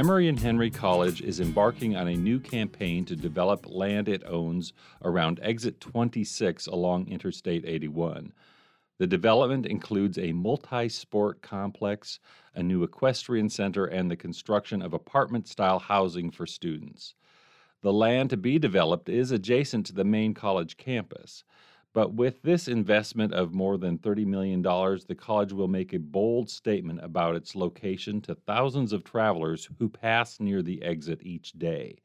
Emory and Henry College is embarking on a new campaign to develop land it owns around Exit 26 along Interstate 81. The development includes a multi sport complex, a new equestrian center, and the construction of apartment style housing for students. The land to be developed is adjacent to the main college campus. But with this investment of more than $30 million, the college will make a bold statement about its location to thousands of travelers who pass near the exit each day.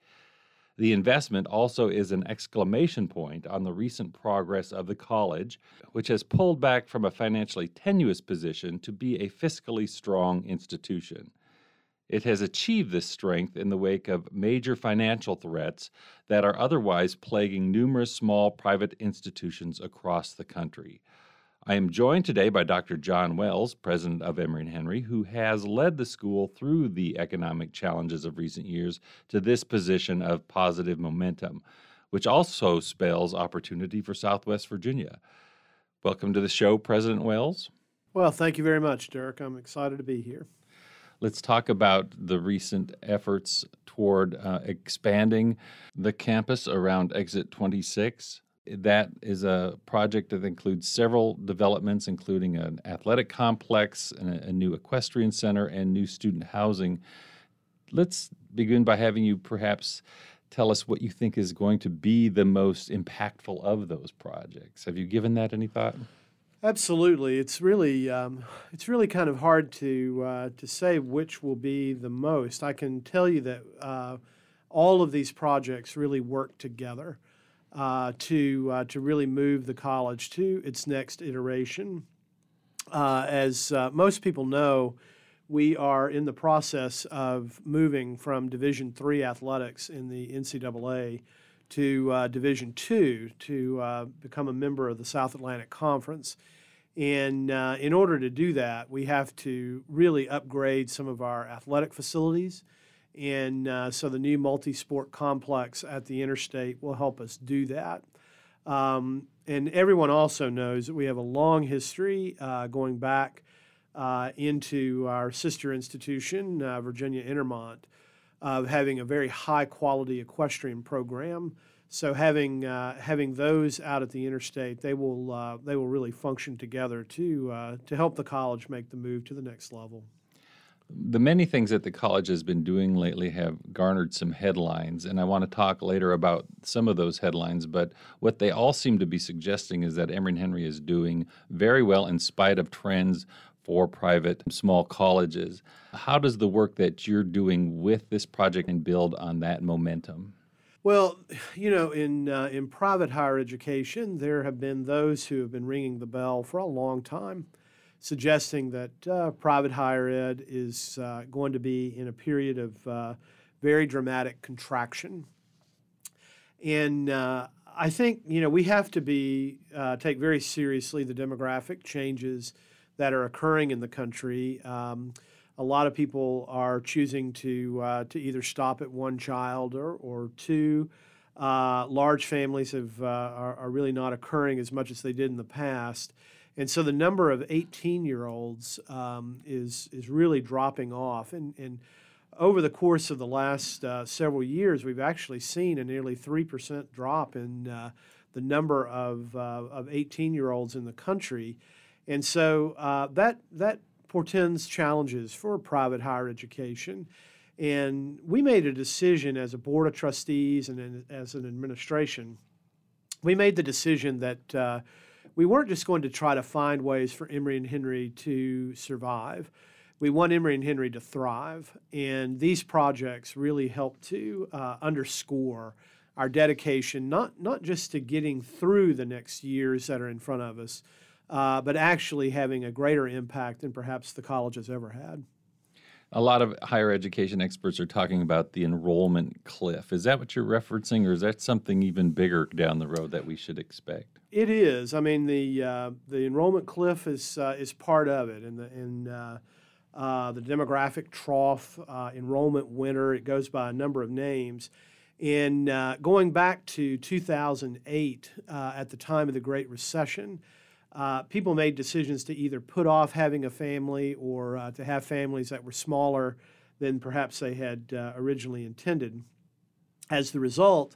The investment also is an exclamation point on the recent progress of the college, which has pulled back from a financially tenuous position to be a fiscally strong institution. It has achieved this strength in the wake of major financial threats that are otherwise plaguing numerous small private institutions across the country. I am joined today by Dr. John Wells, president of Emory and Henry, who has led the school through the economic challenges of recent years to this position of positive momentum, which also spells opportunity for Southwest Virginia. Welcome to the show, President Wells. Well, thank you very much, Derek. I'm excited to be here. Let's talk about the recent efforts toward uh, expanding the campus around Exit 26. That is a project that includes several developments, including an athletic complex, a new equestrian center, and new student housing. Let's begin by having you perhaps tell us what you think is going to be the most impactful of those projects. Have you given that any thought? Absolutely, it's really um, it's really kind of hard to uh, to say which will be the most. I can tell you that uh, all of these projects really work together uh, to uh, to really move the college to its next iteration. Uh, as uh, most people know, we are in the process of moving from Division three athletics in the NCAA to uh, Division Two to uh, become a member of the South Atlantic Conference. And uh, in order to do that, we have to really upgrade some of our athletic facilities. And uh, so the new multi sport complex at the interstate will help us do that. Um, and everyone also knows that we have a long history uh, going back uh, into our sister institution, Virginia Intermont, of having a very high quality equestrian program. So having uh, having those out at the interstate, they will uh, they will really function together to uh, to help the college make the move to the next level. The many things that the college has been doing lately have garnered some headlines, and I want to talk later about some of those headlines. But what they all seem to be suggesting is that Emory Henry is doing very well in spite of trends for private small colleges. How does the work that you're doing with this project and build on that momentum? Well, you know, in uh, in private higher education, there have been those who have been ringing the bell for a long time, suggesting that uh, private higher ed is uh, going to be in a period of uh, very dramatic contraction. And uh, I think you know we have to be uh, take very seriously the demographic changes that are occurring in the country. Um, a lot of people are choosing to uh, to either stop at one child or or two. Uh, large families have uh, are, are, really not occurring as much as they did in the past, and so the number of 18 year olds um, is is really dropping off. And and over the course of the last uh, several years, we've actually seen a nearly three percent drop in uh, the number of uh, of 18 year olds in the country. And so that that portends challenges for private higher education. And we made a decision as a board of trustees and as an administration. We made the decision that uh, we weren't just going to try to find ways for Emory and Henry to survive. We want Emory and Henry to thrive. And these projects really help to uh, underscore our dedication, not, not just to getting through the next years that are in front of us, uh, but actually having a greater impact than perhaps the college has ever had. A lot of higher education experts are talking about the enrollment cliff. Is that what you're referencing, or is that something even bigger down the road that we should expect? It is. I mean, the uh, the enrollment cliff is uh, is part of it, and the and uh, uh the demographic trough, uh, enrollment winter. It goes by a number of names. And uh, going back to 2008, at the time of the Great Recession, uh, people made decisions to either put off having a family or uh, to have families that were smaller than perhaps they had uh, originally intended. As the result,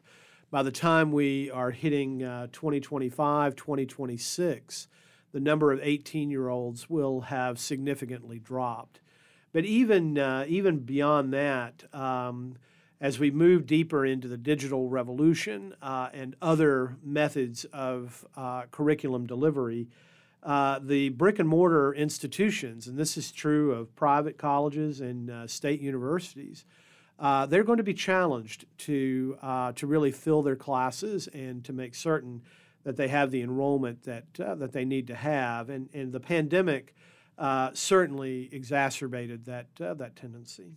by the time we are hitting uh, 2025, 2026, the number of 18 year olds will have significantly dropped. But even, uh, even beyond that, um, as we move deeper into the digital revolution uh, and other methods of uh, curriculum delivery, uh, the brick and mortar institutions, and this is true of private colleges and uh, state universities, uh, they're going to be challenged to, uh, to really fill their classes and to make certain that they have the enrollment that, that they need to have. And, and the pandemic certainly exacerbated that, that tendency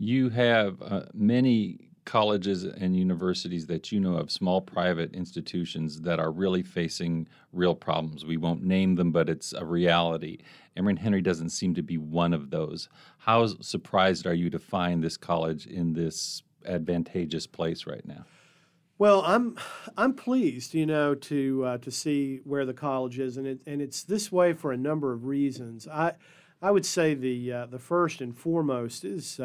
you have uh, many colleges and universities that you know of, small private institutions that are really facing real problems. We won't name them, but it's a reality. Emory Henry doesn't seem to be one of those. How surprised are you to find this college in this advantageous place right now? Well, I'm I'm pleased, you know, to uh, to see where the college is, and it and it's this way for a number of reasons. I I would say the uh, the first and foremost is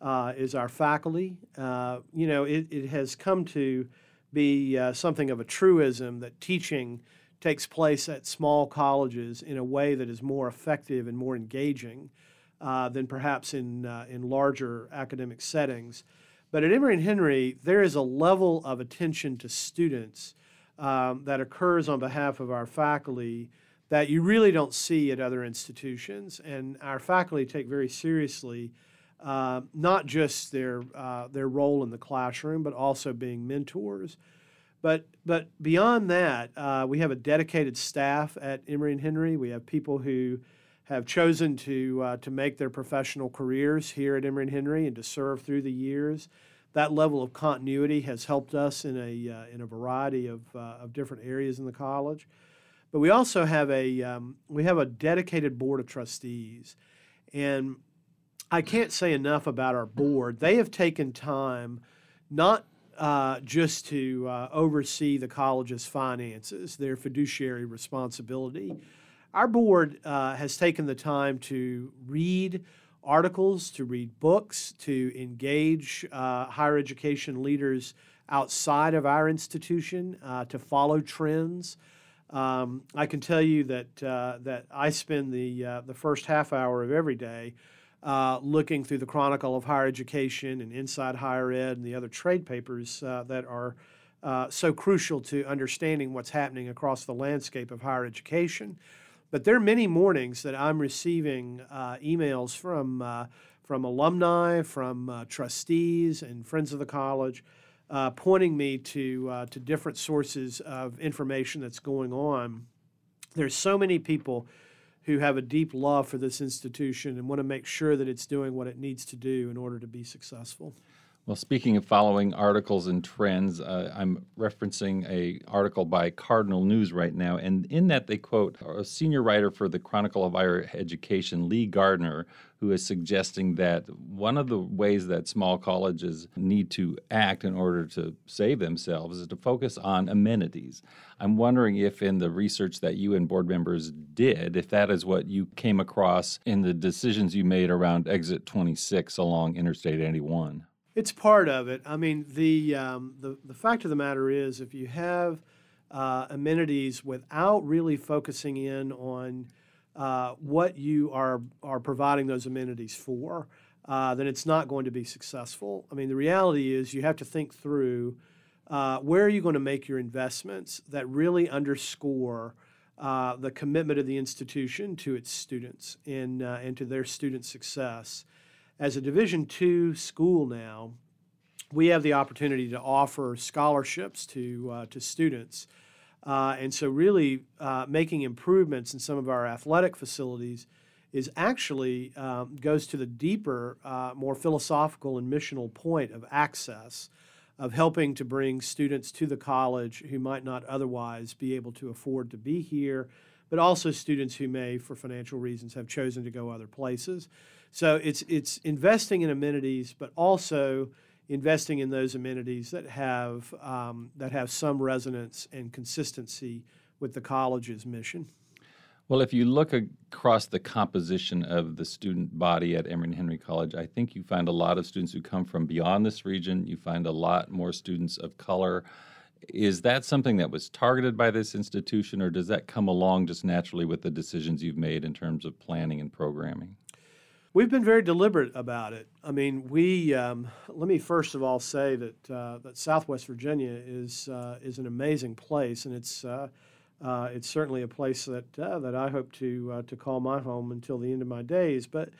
uh, is our faculty. Uh, you know, it, it has come to be uh, something of a truism that teaching takes place at small colleges in a way that is more effective and more engaging uh, than perhaps in, uh, in larger academic settings. But at Emory and Henry, there is a level of attention to students um, that occurs on behalf of our faculty that you really don't see at other institutions. And our faculty take very seriously uh, not just their uh, their role in the classroom, but also being mentors. But but beyond that, uh, we have a dedicated staff at Emory and Henry. We have people who have chosen to uh, to make their professional careers here at Emory and Henry and to serve through the years. That level of continuity has helped us in a uh, in a variety of of different areas in the college. But we also have a um, we have a dedicated board of trustees, and I can't say enough about our board. They have taken time not uh, just to uh, oversee the college's finances, their fiduciary responsibility. Our board uh, has taken the time to read articles, to read books, to engage uh, higher education leaders outside of our institution, uh, to follow trends. Um, I can tell you that uh, that I spend the the first half hour of every day uh, looking through the Chronicle of Higher Education and Inside Higher Ed and the other trade papers uh, that are uh, so crucial to understanding what's happening across the landscape of higher education. But there are many mornings that I'm receiving uh, emails from, uh, from alumni, from uh, trustees, and friends of the college. pointing me to to different sources of information that's going on. There's so many people who have a deep love for this institution and want to make sure that it's doing what it needs to do in order to be successful. Well, speaking of following articles and trends, uh, I'm referencing a article by Cardinal News right now, and in that they quote a senior writer for the Chronicle of Higher Education, Lee Gardner, who is suggesting that one of the ways that small colleges need to act in order to save themselves is to focus on amenities. I'm wondering if, in the research that you and board members did, if that is what you came across in the decisions you made around Exit 26 along Interstate 81. It's part of it. I mean, the um, the the fact of the matter is, if you have uh, amenities without really focusing in on uh, what you are are providing those amenities for, uh, then it's not going to be successful. I mean, the reality is you have to think through uh, where are you going to make your investments that really underscore uh, the commitment of the institution to its students and uh, and to their student success as a Division two school now, we have the opportunity to offer scholarships to uh, to students, uh, and so really uh, making improvements in some of our athletic facilities is actually um, goes to the deeper, uh, more philosophical and missional point of access, of helping to bring students to the college who might not otherwise be able to afford to be here, but also students who may, for financial reasons, have chosen to go other places. So it's it's investing in amenities, but also investing in those amenities that have um, that have some resonance and consistency with the college's mission. Well, if you look across the composition of the student body at Emory and Henry College, I think you find a lot of students who come from beyond this region. You find a lot more students of color. Is that something that was targeted by this institution, or does that come along just naturally with the decisions you've made in terms of planning and programming? We've been very deliberate about it. I mean, we um, let me first of all say that uh, that Southwest Virginia is uh, is an amazing place, and it's uh, uh, it's certainly a place that uh, that I hope to uh, to call my home until the end of my days. But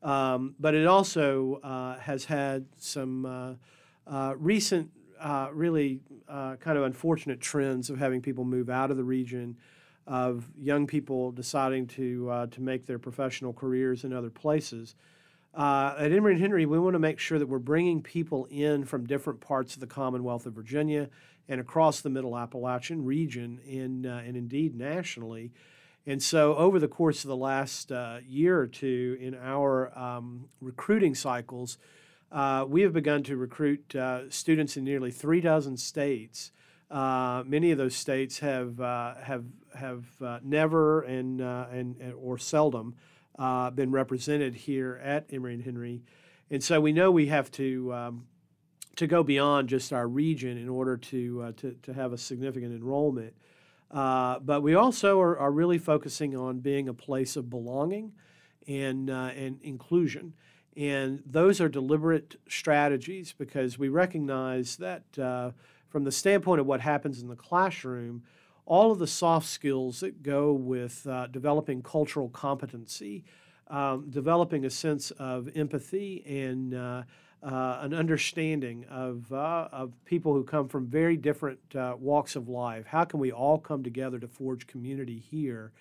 um, but it also has had some recent, really kind of unfortunate trends of having people move out of the region, of young people deciding to to make their professional careers in other places. at Emory and Henry, we want to make sure that we're bringing people in from different parts of the Commonwealth of Virginia and across the Middle Appalachian region and, uh, and indeed nationally. And so, over the course of the last uh, year or two in our um, recruiting cycles, uh, we have begun to recruit uh, students in nearly three dozen states. Uh, many of those states have uh, have have never and, and, and or seldom been represented here at Emory and Henry, and so we know we have to um, to go beyond just our region in order to, uh, to, to have a significant enrollment. Uh, but we also are, are, really focusing on being a place of belonging and, uh, and inclusion. And those are deliberate strategies because we recognize that uh, from the standpoint of what happens in the classroom, all of the soft skills that go with uh, developing cultural competency, um, developing a sense of empathy and uh, uh, an understanding of, uh, of people who come from very different uh, walks of life. How can we all come together to forge community here?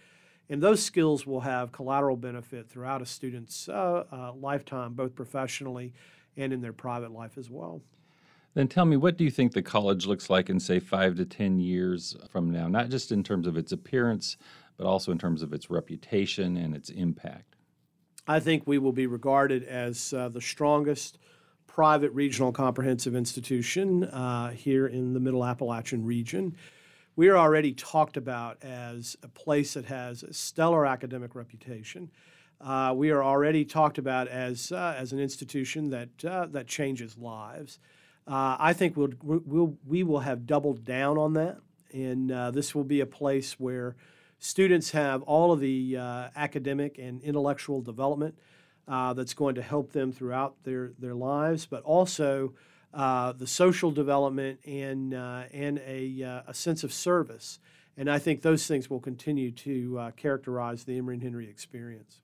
And those skills will have collateral benefit throughout a student's uh, lifetime, both professionally and in their private life as well. Then tell me, what do you think the college looks like in, say, five to 10 years from now? Not just in terms of its appearance, but also in terms of its reputation and its impact. I think we will be regarded as uh, the strongest private regional comprehensive institution uh, here in the Middle Appalachian region. We are already talked about as a place that has a stellar academic reputation. Uh, we are already talked about as, uh, as an institution that, uh, that changes lives. Uh, I think we'll, we'll, we will have doubled down on that, and uh, this will be a place where students have all of the academic and intellectual development uh, that's going to help them throughout their, their lives, but also uh, the social development and, uh, and a, uh, a sense of service. And I think those things will continue to uh, characterize the Emory and Henry experience.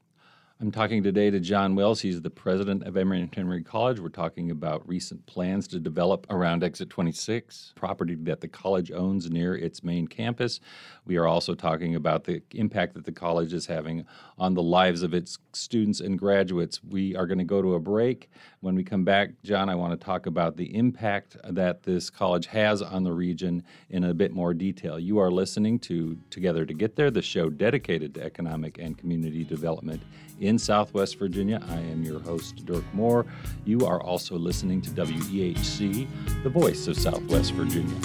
I'm talking today to John Wells. He's the president of Emory and Henry College. We're talking about recent plans to develop around Exit 26, property that the college owns near its main campus. We are also talking about the impact that the college is having on the lives of its students and graduates. We are going to go to a break. When we come back, John, I want to talk about the impact that this college has on the region in a bit more detail. You are listening to Together to Get There, the show dedicated to economic and community development in Southwest Virginia. I am your host, Dirk Moore. You are also listening to WEHC, the voice of Southwest Virginia.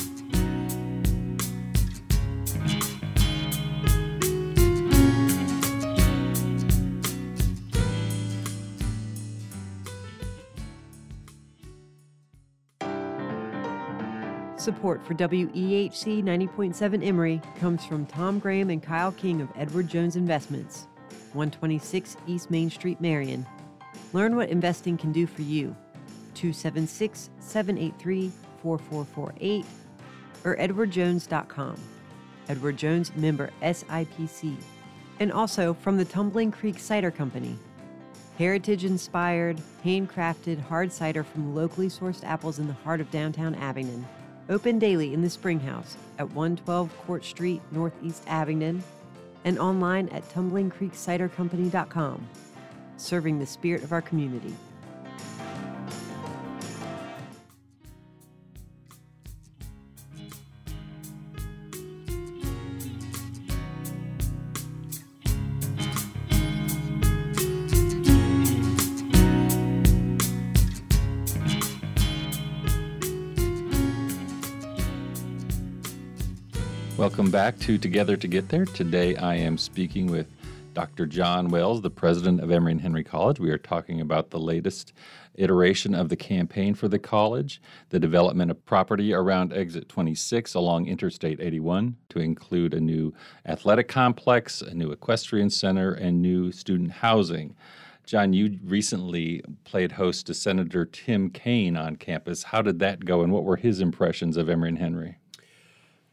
Support for WEHC 90.7 Emory comes from Tom Graham and Kyle King of Edward Jones Investments. 126 East Main Street, Marion. Learn what investing can do for you. 276 783 4448 or edwardjones.com. Edward Jones member SIPC. And also from the Tumbling Creek Cider Company. Heritage inspired, handcrafted hard cider from locally sourced apples in the heart of downtown Abingdon. Open daily in the Springhouse at 112 Court Street, Northeast Abingdon, and online at tumblingcreekcidercompany.com, serving the spirit of our community. Back to Together to Get There. Today I am speaking with Dr. John Wells, the president of Emory and Henry College. We are talking about the latest iteration of the campaign for the college, the development of property around Exit 26 along Interstate 81 to include a new athletic complex, a new equestrian center, and new student housing. John, you recently played host to Senator Tim Kaine on campus. How did that go, and what were his impressions of Emory and Henry?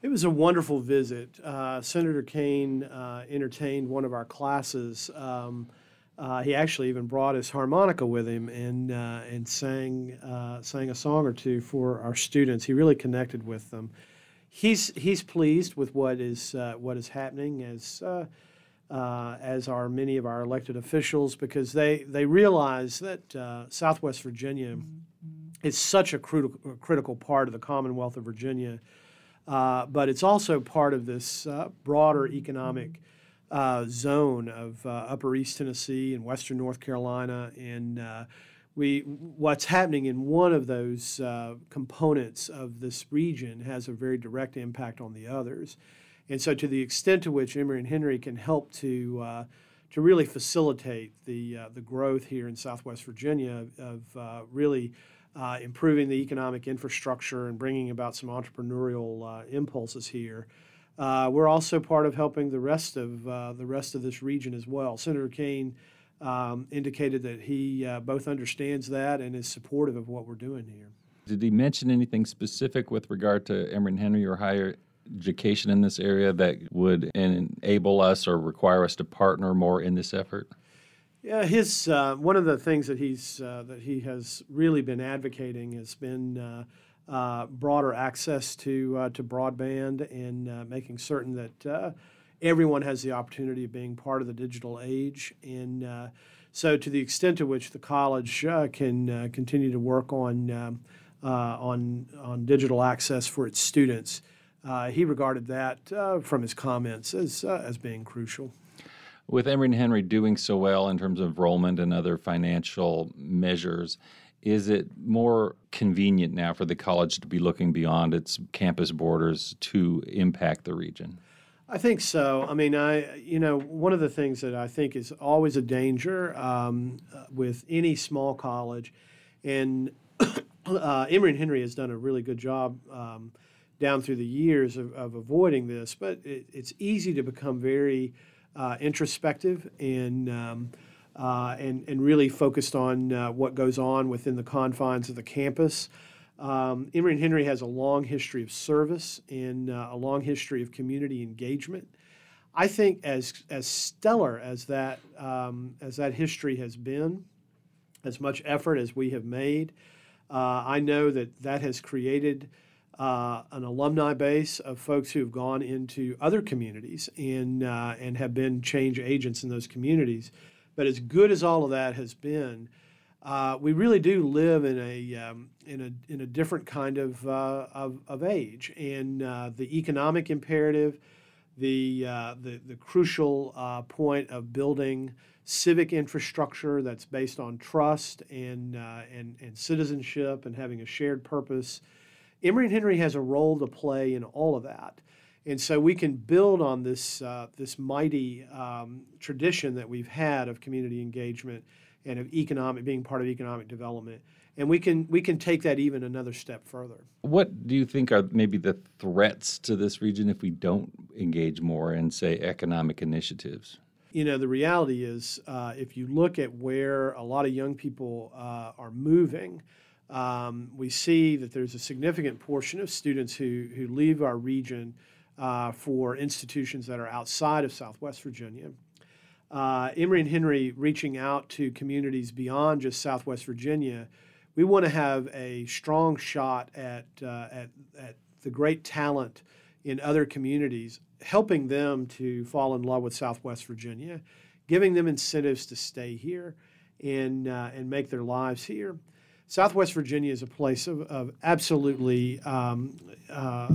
It was a wonderful visit. Uh, Senator Kaine uh, entertained one of our classes. Um, uh, he actually even brought his harmonica with him and uh, and sang uh, sang a song or two for our students. He really connected with them. He's he's pleased with what is uh, what is happening as. as are many of our elected officials, because they, they realize that Southwest Virginia is such a critical, critical part of the Commonwealth of Virginia uh, but it's also part of this uh, broader economic uh, zone of uh, Upper East Tennessee and Western North Carolina. And uh, we, what's happening in one of those uh, components of this region has a very direct impact on the others. And so, to the extent to which Emory and Henry can help to to really facilitate the the growth here in Southwest Virginia of really uh, improving the economic infrastructure and bringing about some entrepreneurial uh, impulses here. Uh, we're also part of helping the rest of uh, the rest of this region as well. Senator Kaine um, indicated that he uh, both understands that and is supportive of what we're doing here. Did he mention anything specific with regard to Emory and Henry or higher education in this area that would enable us or require us to partner more in this effort? Yeah, his uh, one of the things that he's uh, that he has really been advocating has been uh, uh broader access to uh, to broadband and uh, making certain that everyone has the opportunity of being part of the digital age. And so, to the extent to which the college can continue to work on um, on on digital access for its students, he regarded that from his comments as as being crucial. With Emory and Henry doing so well in terms of enrollment and other financial measures, is it more convenient now for the college to be looking beyond its campus borders to impact the region? I think so. I mean, I you know one of the things that I think is always a danger um, with any small college, and uh, Emory and Henry has done a really good job um, down through the years of, of avoiding this. But it, it's easy to become very uh, introspective and, um, uh, and, and really focused on uh, what goes on within the confines of the campus. Um, Emory and Henry has a long history of service and uh, a long history of community engagement. I think as as stellar as that um, as that history has been, as much effort as we have made, uh, I know that that has created uh, an alumni base of folks who have gone into other communities and uh, and have been change agents in those communities. But as good as all of that has been, uh, we really do live in a um, in a in a different kind of uh, of, of, age, and uh, the economic imperative, the uh, the, the crucial point of building civic infrastructure that's based on trust and and and citizenship and having a shared purpose Emory and Henry has a role to play in all of that. And so we can build on this, uh, this mighty um, tradition that we've had of community engagement and of economic being part of economic development. And we can we can take that even another step further. What do you think are maybe the threats to this region if we don't engage more in say economic initiatives? You know, the reality is, uh, if you look at where a lot of young people uh, are moving, um, we see that there's a significant portion of students who, who leave our region uh, for institutions that are outside of Southwest Virginia. Uh, Emory and Henry reaching out to communities beyond just Southwest Virginia, we want to have a strong shot at, uh, at, at the great talent in other communities, helping them to fall in love with Southwest Virginia, giving them incentives to stay here and, uh, and make their lives here. Southwest Virginia is a place of, of absolutely um, uh,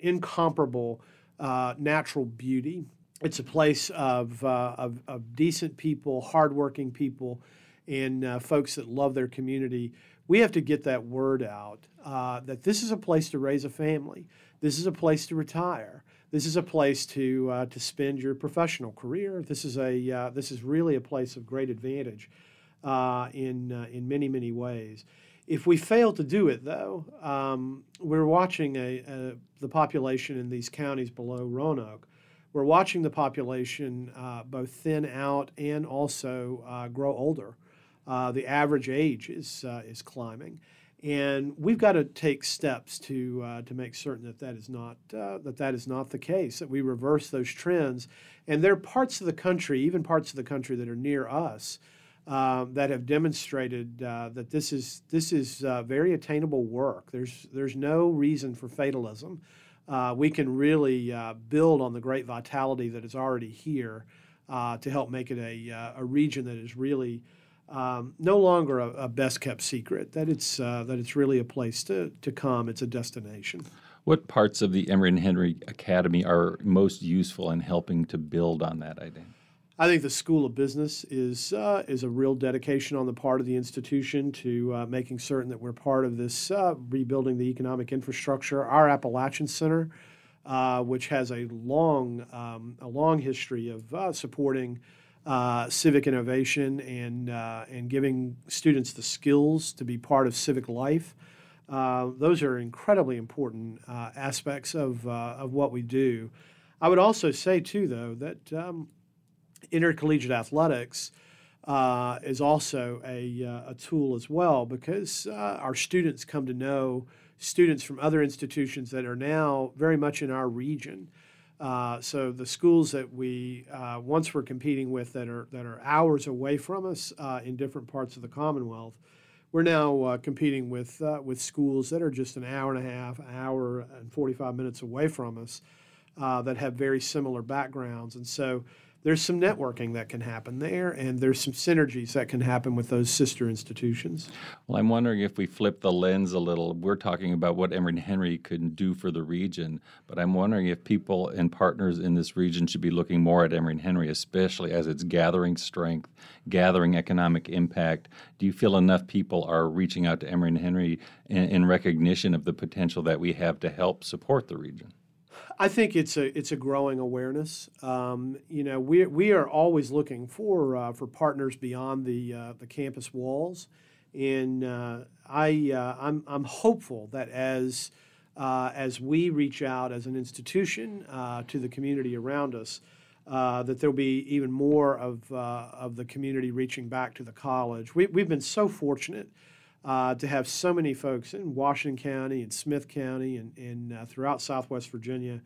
incomparable uh, natural beauty. It's a place of, uh, of, of, decent people, hardworking people, and uh, folks that love their community. We have to get that word out uh, that this is a place to raise a family. This is a place to retire. this is a place to uh, to spend your professional career. This is a this is really a place of great advantage uh, in uh, in many many ways. If we fail to do it, though, um, we're watching a, a, the population in these counties below Roanoke. We're watching the population uh, both thin out and also uh, grow older. the average age is is climbing and we've got to take steps to uh, to make certain that that is not uh, that that is not the case. That we reverse those trends, and there are parts of the country, even parts of the country that are near us, uh, that have demonstrated uh, that this is this is uh, very attainable work. There's there's no reason for fatalism. Uh, we can really build on the great vitality that is already here to help make it a a region that is really um, no longer a, a, best kept secret. That it's uh, that it's really a place to to come. It's a destination. What parts of the Emory and Henry Academy are most useful in helping to build on that idea? I think the School of Business is uh, is a real dedication on the part of the institution to uh, making certain that we're part of this uh, rebuilding the economic infrastructure. Our Appalachian Center, uh, which has a long um, a long history of uh, supporting uh, civic innovation and, and giving students the skills to be part of civic life. Those are incredibly important aspects of, of what we do. I would also say, too, though, that um, intercollegiate athletics uh, is also a, a tool as well because our students come to know students from other institutions that are now very much in our region. Uh, so the schools that we uh, once were competing with that are that are hours away from us uh, in different parts of the Commonwealth, we're now uh, competing with uh, with schools that are just an hour and a half, hour and 45 minutes away from us, that have very similar backgrounds, and so there's some networking that can happen there, and there's some synergies that can happen with those sister institutions. Well, I'm wondering if we flip the lens a little. We're talking about what Emory and Henry could do for the region, but I'm wondering if people and partners in this region should be looking more at Emory and Henry, especially as it's gathering strength, gathering economic impact. Do you feel enough people are reaching out to Emory and Henry in, in recognition of the potential that we have to help support the region? I think it's a it's a growing awareness. Um, you know, we we are always looking for uh, for partners beyond the uh, the campus walls, and uh, I uh, I'm I'm hopeful that as uh, as we reach out as an institution uh, to the community around us, that there'll be even more of of the community reaching back to the college. We we've been so fortunate uh, to have so many folks in Washington County and Smyth County and, and uh, throughout Southwest Virginia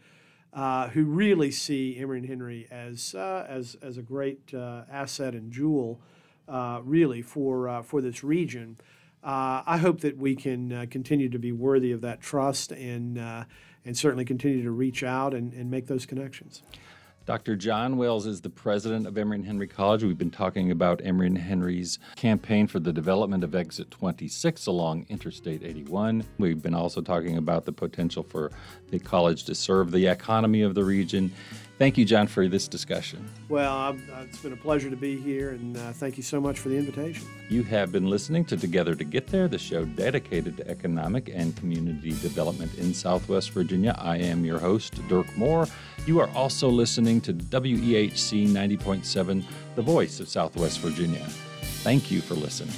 uh, who really see Emory and Henry as, uh, as, as a great uh, asset and jewel, uh, really, for, for this region. I hope that we can continue to be worthy of that trust and, and certainly continue to reach out and, and make those connections. Dr. John Wells is the president of Emory and Henry College. We've been talking about Emory and Henry's campaign for the development of Exit 26 along Interstate 81. We've been also talking about the potential for the college to serve the economy of the region Thank you, John, for this discussion. Well, I've, it's been a pleasure to be here, and uh, thank you so much for the invitation. You have been listening to Together to Get There, the show dedicated to economic and community development in Southwest Virginia. I am your host, Dirk Moore. You are also listening to WEHC 90.7, the voice of Southwest Virginia. Thank you for listening.